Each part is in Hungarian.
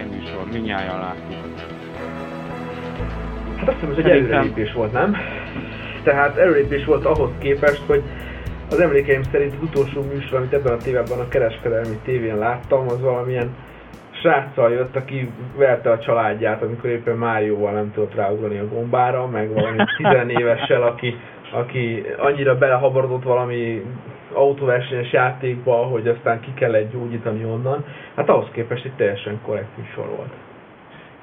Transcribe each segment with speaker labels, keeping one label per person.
Speaker 1: fejműsor, minnyáján láttuk.
Speaker 2: Hát azt hiszem, hogy egy előrelépés volt, nem? Tehát előrelépés volt ahhoz képest, hogy az emlékeim szerint az utolsó műsor, amit ebben a tévében a kereskedelmi tévén láttam, az valamilyen sráccal jött, aki verte a családját, amikor éppen Márióval nem tudott ráugrani a gombára, meg valami tizenévessel, aki, aki annyira belehabarodott valami autóversenyes játékba, hogy aztán ki kellett gyógyítani onnan. Hát ahhoz képest egy teljesen korrekt műsor volt.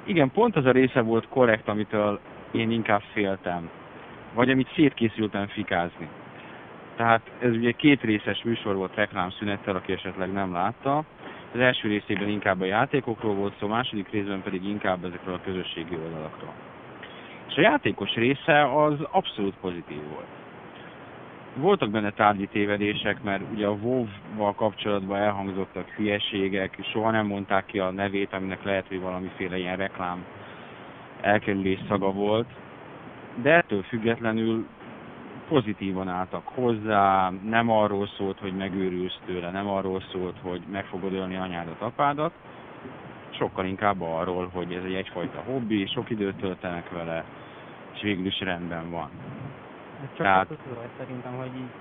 Speaker 1: Igen, pont az a része volt korrekt, amitől én inkább féltem. Vagy amit szétkészültem fikázni. Tehát ez ugye két részes műsor volt reklámszünettel, aki esetleg nem látta. Az első részében inkább a játékokról volt szó, a második részben pedig inkább ezekről a közösségi oldalakról. És a játékos része az abszolút pozitív volt. Voltak benne tárgyi tévedések, mert ugye a WoW-val kapcsolatban elhangzottak hülyeségek, soha nem mondták ki a nevét, aminek lehet, hogy valamiféle ilyen reklám elkerülés szaga volt, de ettől függetlenül pozitívan álltak hozzá, nem arról szólt, hogy megőrülsz tőle, nem arról szólt, hogy meg fogod ölni anyádat, apádat, sokkal inkább arról, hogy ez egy egyfajta hobbi, sok időt töltenek vele, és végül is rendben van.
Speaker 3: Ez csak tehát... az volt szerintem, hogy így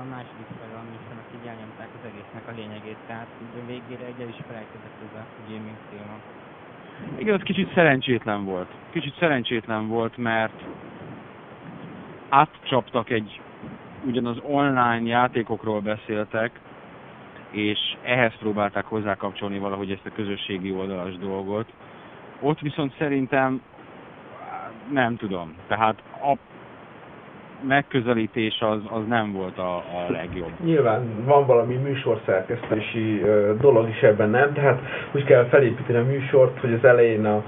Speaker 3: a második fel, amikor így elnyomták az egésznek a lényegét, tehát így végére egy el is felejtkezett ez a gaming téma.
Speaker 1: Igen, az kicsit szerencsétlen volt. Kicsit szerencsétlen volt, mert átcsaptak egy, ugyanaz online játékokról beszéltek, és ehhez próbálták hozzákapcsolni valahogy ezt a közösségi oldalas dolgot. Ott viszont szerintem nem tudom. Tehát a megközelítés az, az nem volt a, a legjobb.
Speaker 2: Nyilván van valami műsorszerkesztési dolog is ebben, nem? Tehát úgy kell felépíteni a műsort, hogy az elején a,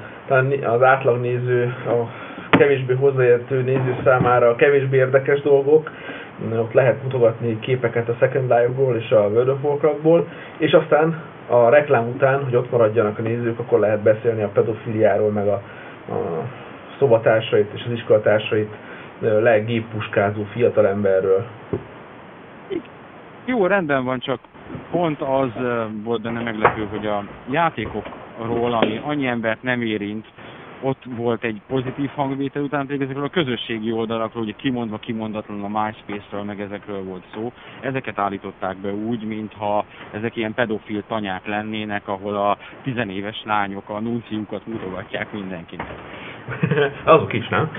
Speaker 2: az átlagnéző, a kevésbé hozzáértő néző számára kevésbé érdekes dolgok, ott lehet mutogatni képeket a Second Life-ból és a World of Warcraft-ból, és aztán a reklám után, hogy ott maradjanak a nézők, akkor lehet beszélni a pedofiliáról, meg a, a szobatársait és az iskolatársait legéppuskázó fiatalemberről.
Speaker 1: Jó, rendben van, csak pont az volt benne meglepő, hogy a játékokról, ami annyi embert nem érint, ott volt egy pozitív hangvétel, utána pedig ezekről a közösségi oldalakról, ugye kimondva kimondatlan a MySpace-ről, meg ezekről volt szó, ezeket állították be úgy, mintha ezek ilyen pedofil tanyák lennének, ahol a tizenéves lányok a nunciukat mutogatják mindenkinek.
Speaker 2: Azok is, nem?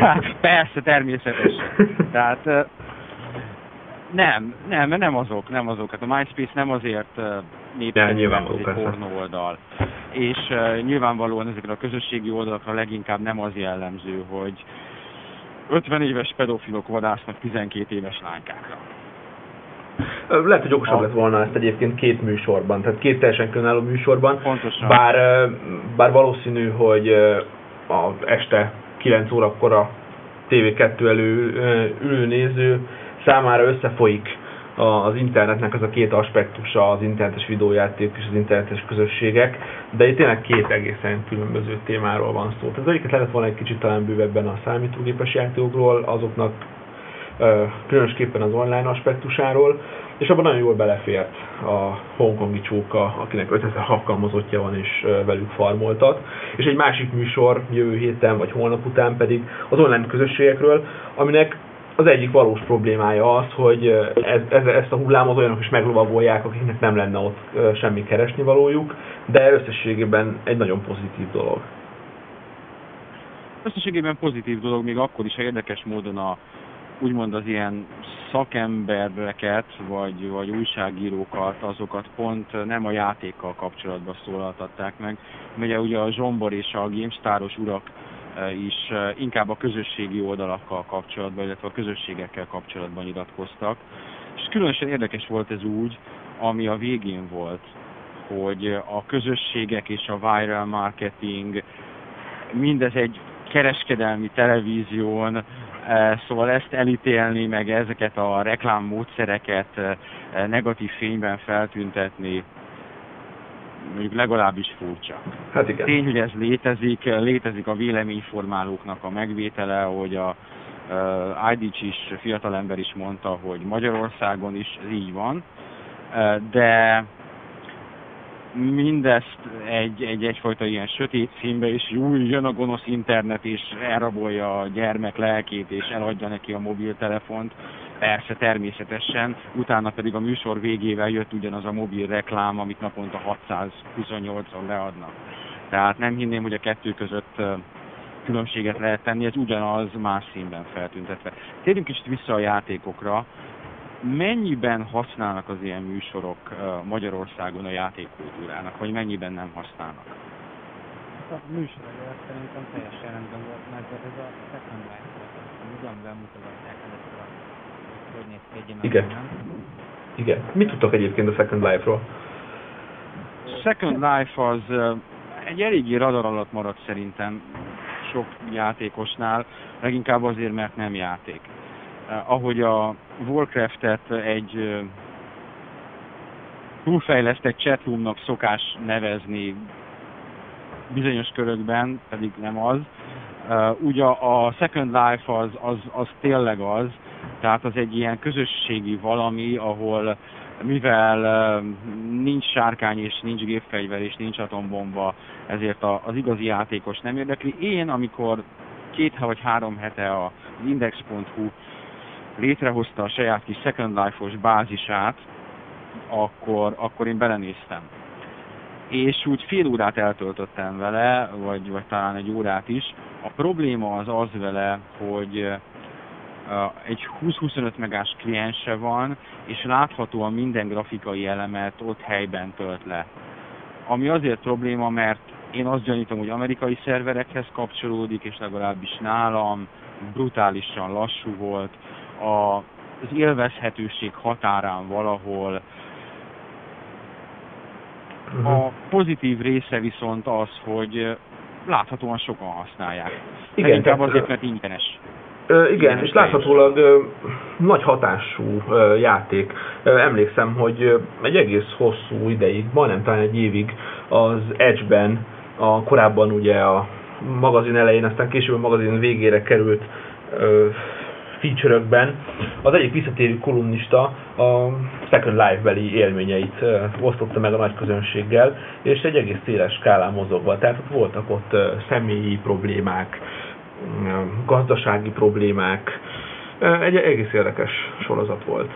Speaker 1: Hát persze, természetesen. Tehát nem, nem, nem azok, nem azok. Hát a MySpace nem azért népszerű, mert egy pornó oldal. És uh, nyilvánvalóan ezekre a közösségi oldalakra leginkább nem az jellemző, hogy 50 éves pedofilok vadásznak 12 éves lánykákra.
Speaker 2: Lehet, hogy okosabb lett volna ezt egyébként két műsorban, tehát két teljesen különálló műsorban.
Speaker 1: Pontosan.
Speaker 2: Bár, bár valószínű, hogy a este 9 órakor a TV2 elő ülő néző számára összefolyik az internetnek az a két aspektusa, az internetes videójáték és az internetes közösségek, de itt tényleg két egészen különböző témáról van szó. Az egyiket lehet volna egy kicsit talán bővebben a számítógépes játékokról, azoknak különösképpen az online aspektusáról, és abban nagyon jól belefért a hongkongi csóka, akinek 5000 alkalmazottja van és velük farmoltat. És egy másik műsor jövő héten vagy holnap után pedig az online közösségekről, aminek az egyik valós problémája az, hogy ez, ez, ezt a hullámot olyanok is meglovagolják, akiknek nem lenne ott semmi keresni valójuk, de összességében egy nagyon pozitív dolog.
Speaker 1: Összességében pozitív dolog, még akkor is, ha érdekes módon a, úgymond az ilyen szakembereket, vagy, vagy újságírókat, azokat pont nem a játékkal kapcsolatban szólaltatták meg. Ugye ugye a Zsombor és a GameStaros urak is inkább a közösségi oldalakkal kapcsolatban, illetve a közösségekkel kapcsolatban nyilatkoztak. És különösen érdekes volt ez úgy, ami a végén volt, hogy a közösségek és a viral marketing, mindez egy kereskedelmi televízión, szóval ezt elítélni, meg ezeket a reklámmódszereket negatív fényben feltüntetni, mondjuk legalábbis furcsa.
Speaker 2: Hát igen.
Speaker 1: Tény, hogy ez létezik, létezik a véleményformálóknak a megvétele, hogy a uh, IDC is, fiatalember is mondta, hogy Magyarországon is ez így van, de mindezt egy, egy egyfajta ilyen sötét színbe, és jó, jön a gonosz internet, és elrabolja a gyermek lelkét, és eladja neki a mobiltelefont. Persze, természetesen. Utána pedig a műsor végével jött ugyanaz a mobil reklám, amit naponta 628-on leadnak. Tehát nem hinném, hogy a kettő között különbséget lehet tenni, ez ugyanaz más színben feltüntetve. Térjünk kicsit vissza a játékokra mennyiben használnak az ilyen műsorok Magyarországon a játékkultúrának, vagy mennyiben nem használnak?
Speaker 3: A műsorok szerintem teljesen rendben volt, mert ez a Second Life volt, ugyan bemutatják először a hogy néz ki egy
Speaker 2: Igen. Igen. Mit tudtok egyébként a Second Life-ról?
Speaker 1: Second Life az egy eléggé radar alatt maradt szerintem sok játékosnál, leginkább azért, mert nem játék. Eh, ahogy a Warcraft-et egy eh, túlfejlesztett chatroomnak szokás nevezni bizonyos körökben, pedig nem az. Uh, ugye a Second Life az, az, az tényleg az, tehát az egy ilyen közösségi valami, ahol mivel uh, nincs sárkány és nincs gépfegyver és nincs atombomba, ezért a, az igazi játékos nem érdekli. Én, amikor két vagy három hete az index.hu létrehozta a saját kis Second Life-os bázisát, akkor, akkor én belenéztem. És úgy fél órát eltöltöttem vele, vagy, vagy talán egy órát is. A probléma az az vele, hogy egy 20-25 megás kliense van, és láthatóan minden grafikai elemet ott helyben tölt le. Ami azért probléma, mert én azt gyanítom, hogy amerikai szerverekhez kapcsolódik, és legalábbis nálam brutálisan lassú volt, a, az élvezhetőség határán valahol. A pozitív része viszont az, hogy láthatóan sokan használják. Igen, inkább azért, mert ingyenes.
Speaker 2: Ö, igen, és láthatólag ö, nagy hatású ö, játék. Ö, emlékszem, hogy ö, egy egész hosszú ideig, majdnem talán egy évig az Edge-ben, a korábban ugye a magazin elején, aztán később a magazin végére került ö, feature-ökben az egyik visszatérő kolumnista a Second Life-beli élményeit osztotta meg a nagy közönséggel, és egy egész széles skálán mozogva. Tehát ott voltak ott személyi problémák, gazdasági problémák, egy egész érdekes sorozat volt.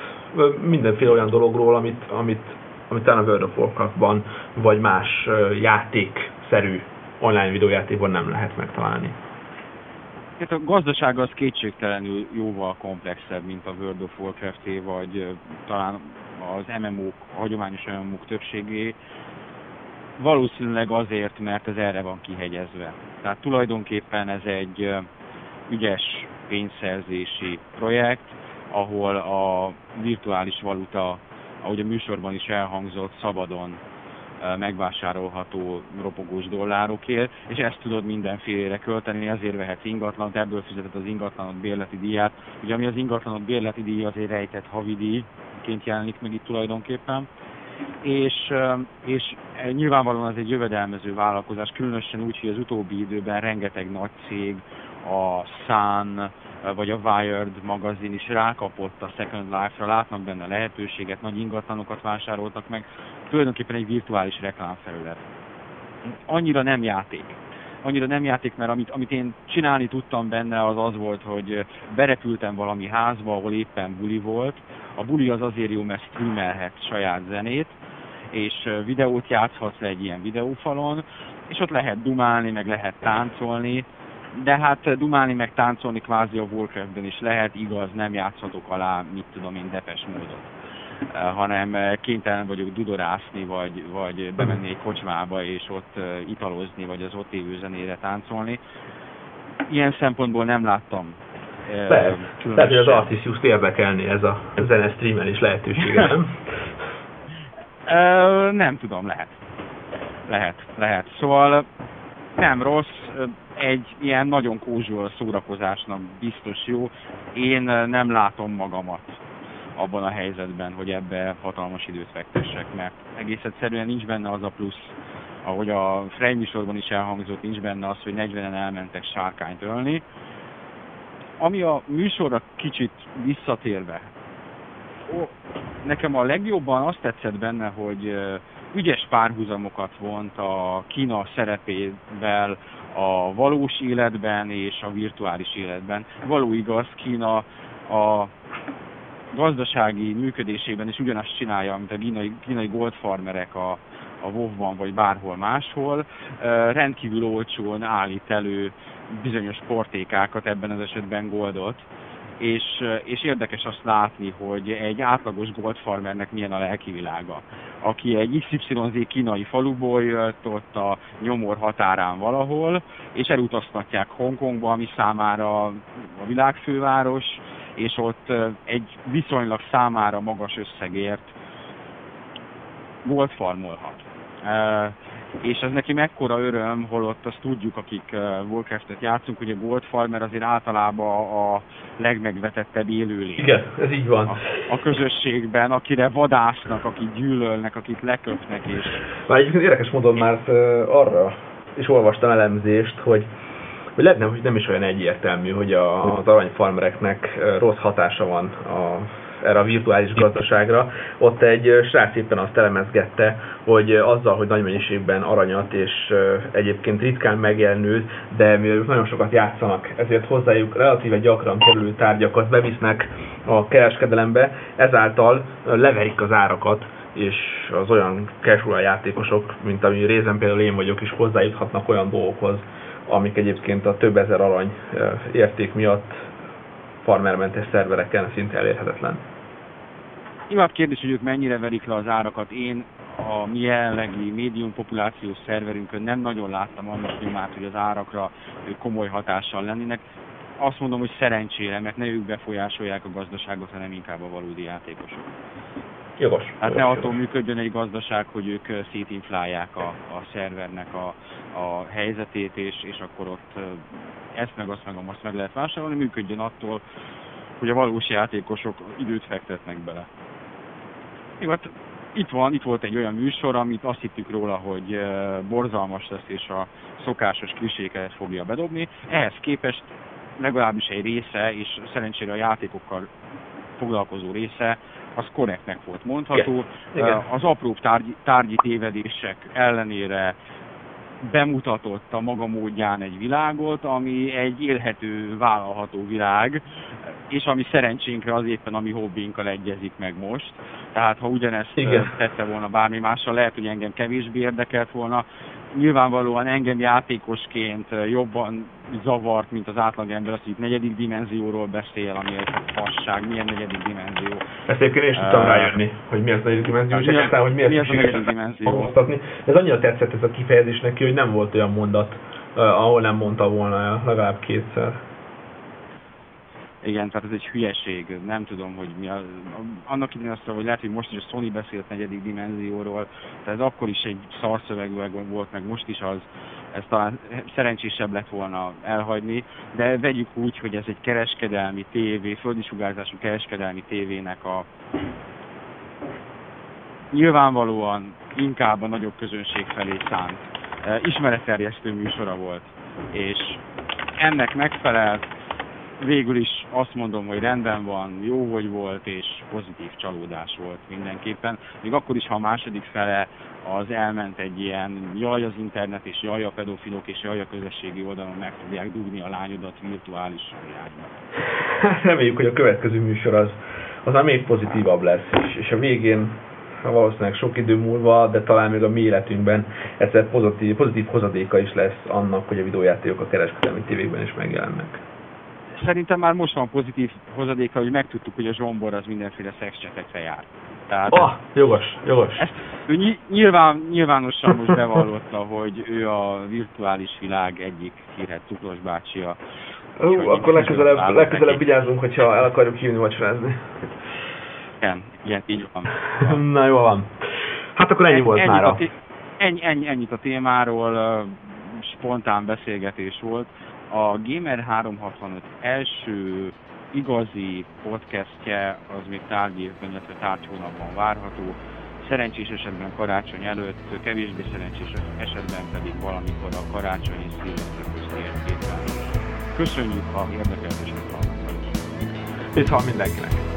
Speaker 2: Mindenféle olyan dologról, amit, amit, amit talán a World of Warcraft-ban, vagy más játékszerű online videójátékban nem lehet megtalálni.
Speaker 1: Hát a gazdaság az kétségtelenül jóval komplexebb, mint a World of warcraft vagy talán az MMO-k, a hagyományos MMO-k többségé. Valószínűleg azért, mert ez erre van kihegyezve. Tehát tulajdonképpen ez egy ügyes pénzszerzési projekt, ahol a virtuális valuta, ahogy a műsorban is elhangzott, szabadon megvásárolható ropogós dollárokért, és ezt tudod mindenfélére költeni, ezért vehetsz ingatlant, ebből fizeted az ingatlanok bérleti díját. Ugye ami az ingatlanok bérleti díj az egy rejtett havidíjként jelenik meg itt tulajdonképpen. És, és nyilvánvalóan ez egy jövedelmező vállalkozás, különösen úgy, hogy az utóbbi időben rengeteg nagy cég, a Sun, vagy a Wired magazin is rákapott a Second Life-ra, látnak benne lehetőséget, nagy ingatlanokat vásároltak meg, tulajdonképpen egy virtuális reklámfelület. Annyira nem játék. Annyira nem játék, mert amit, amit én csinálni tudtam benne, az az volt, hogy berepültem valami házba, ahol éppen buli volt. A buli az azért jó, mert streamelhet saját zenét, és videót játszhatsz egy ilyen videófalon, és ott lehet dumálni, meg lehet táncolni, de hát dumálni meg táncolni kvázi a Warcraftben is lehet, igaz, nem játszhatok alá, mit tudom én, depes módot. Eh, hanem eh, kénytelen vagyok dudorászni, vagy, vagy bemenni egy kocsmába, és ott eh, italozni, vagy az ott élő zenére táncolni. Ilyen szempontból nem láttam
Speaker 2: lehet, lehet, hogy az Artisius-t érdekelni ez a zene streamelés lehetősége, nem?
Speaker 1: nem tudom, lehet. Lehet, lehet. Szóval nem rossz, egy ilyen nagyon casual szórakozásnak biztos jó. Én nem látom magamat abban a helyzetben, hogy ebbe hatalmas időt fektessek, mert egész egyszerűen nincs benne az a plusz, ahogy a Frey is elhangzott, nincs benne az, hogy 40-en elmentek sárkányt ölni. Ami a műsorra kicsit visszatérve, nekem a legjobban azt tetszett benne, hogy ügyes párhuzamokat vont a Kína szerepével a valós életben és a virtuális életben. Való igaz, Kína a gazdasági működésében is ugyanazt csinálja, mint a kínai, kínai goldfarmerek a, a WoW-ban vagy bárhol máshol. Rendkívül olcsón állít elő bizonyos portékákat, ebben az esetben goldot, és, és érdekes azt látni, hogy egy átlagos goldfarmernek milyen a lelki világa. Aki egy XYZ kínai faluból jött, ott a nyomor határán valahol, és elutaztatják Hongkongba, ami számára a világfőváros, és ott egy viszonylag számára magas összegért goldfarmolhat és ez neki mekkora öröm, holott azt tudjuk, akik Warcraft-et játszunk, hogy a Gold Farmer azért általában a legmegvetettebb élőlény.
Speaker 2: Igen, ez így van.
Speaker 1: A, a közösségben, akire vadásznak, akit gyűlölnek, akit leköpnek, és...
Speaker 2: Már egyébként érdekes módon már arra is olvastam elemzést, hogy hogy lehetne, hogy nem is olyan egyértelmű, hogy a, az aranyfarmereknek rossz hatása van a erre a virtuális gazdaságra. Ott egy srác éppen azt elemezgette, hogy azzal, hogy nagy mennyiségben aranyat és egyébként ritkán megjelenő, de mivel nagyon sokat játszanak, ezért hozzájuk relatíve gyakran kerülő tárgyakat bevisznek a kereskedelembe, ezáltal leverik az árakat, és az olyan casual játékosok, mint ami részen például én vagyok is hozzájuthatnak olyan dolgokhoz, amik egyébként a több ezer arany érték miatt farmermentes szervereken szinte elérhetetlen.
Speaker 1: Nyilván kérdés, hogy ők mennyire verik le az árakat. Én a mi jelenlegi médium populációs szerverünkön nem nagyon láttam annak nyomát, hogy az árakra komoly hatással lennének. Azt mondom, hogy szerencsére, mert ne ők befolyásolják a gazdaságot, hanem inkább a valódi játékosok.
Speaker 2: Jogos.
Speaker 1: Hát
Speaker 2: jogos,
Speaker 1: ne attól működjön egy gazdaság, hogy ők szétinflálják a, a szervernek a, a helyzetét, és, és akkor ott ezt meg azt meg azt meg lehet vásárolni, működjön attól, hogy a valós játékosok időt fektetnek bele. Jó, hát itt van, itt volt egy olyan műsor, amit azt hittük róla, hogy borzalmas lesz és a szokásos kliséket fogja bedobni. Ehhez képest legalábbis egy része, és szerencsére a játékokkal foglalkozó része, az korrektnek volt mondható.
Speaker 2: Igen.
Speaker 1: Az apróbb tárgyi, tárgyi tévedések ellenére bemutatott a maga módján egy világot, ami egy élhető, vállalható világ, és ami szerencsénkre az éppen a mi hobbinkkal egyezik meg most. Tehát ha ugyanezt Igen. tette volna bármi mással, lehet, hogy engem kevésbé érdekelt volna. Nyilvánvalóan engem játékosként jobban zavart, mint az átlagember, az, hogy itt negyedik dimenzióról beszél, ami egy fasság, milyen negyedik dimenzió.
Speaker 2: Ezt egyébként én is tudtam uh, rájönni, hogy mi az negyedik dimenzió, és egyáltalán, hogy miért
Speaker 1: mi az a negyedik dimenzió.
Speaker 2: Ez annyira tetszett ez a kifejezés neki, hogy nem volt olyan mondat, ahol nem mondta volna legalább kétszer.
Speaker 1: Igen, tehát ez egy hülyeség, nem tudom, hogy mi a, annak idején azt hogy lehet, hogy most is a Sony beszélt negyedik dimenzióról, tehát ez akkor is egy szarszöveg volt, meg most is az, ez talán szerencsésebb lett volna elhagyni, de vegyük úgy, hogy ez egy kereskedelmi tévé, földi sugárzású kereskedelmi tévének a nyilvánvalóan inkább a nagyobb közönség felé szánt e, ismeretterjesztő műsora volt, és ennek megfelelt, végül is azt mondom, hogy rendben van, jó, hogy volt, és pozitív csalódás volt mindenképpen. Még akkor is, ha a második fele az elment egy ilyen jaj az internet, és jaj a pedofilok, és jaj a közösségi oldalon meg fogják dugni a lányodat virtuális világba.
Speaker 2: Hát reméljük, hogy a következő műsor az, az már még pozitívabb lesz, és, és a végén valószínűleg sok idő múlva, de talán még a mi életünkben egyszer pozitív, pozitív hozadéka is lesz annak, hogy a videójátékok a kereskedelmi tévékben is megjelennek
Speaker 1: szerintem már most van pozitív hozadéka, hogy megtudtuk, hogy a zsombor az mindenféle szexcsetekre jár.
Speaker 2: Tehát oh, jogos, jogos.
Speaker 1: Ezt ő nyilván, nyilvánosan most bevallotta, hogy ő a virtuális világ egyik hírhet cukros bácsia.
Speaker 2: Ó, akkor legközelebb, legközelebb vigyázzunk, hogyha el akarjuk hívni vacsorázni.
Speaker 1: Igen, igen, így van.
Speaker 2: Na jó van. Hát akkor ennyi, ennyi volt már.
Speaker 1: Ennyi, ennyi, ennyit a témáról, spontán beszélgetés volt. A Gamer 365 első igazi podcastje az még tárgyévben, illetve tárgyhónapban várható. Szerencsés esetben karácsony előtt, kevésbé szerencsés esetben pedig valamikor a karácsony és szilveszter közti egy Köszönjük, ha érdekelt és hallgatott.
Speaker 2: Viszont mindenkinek!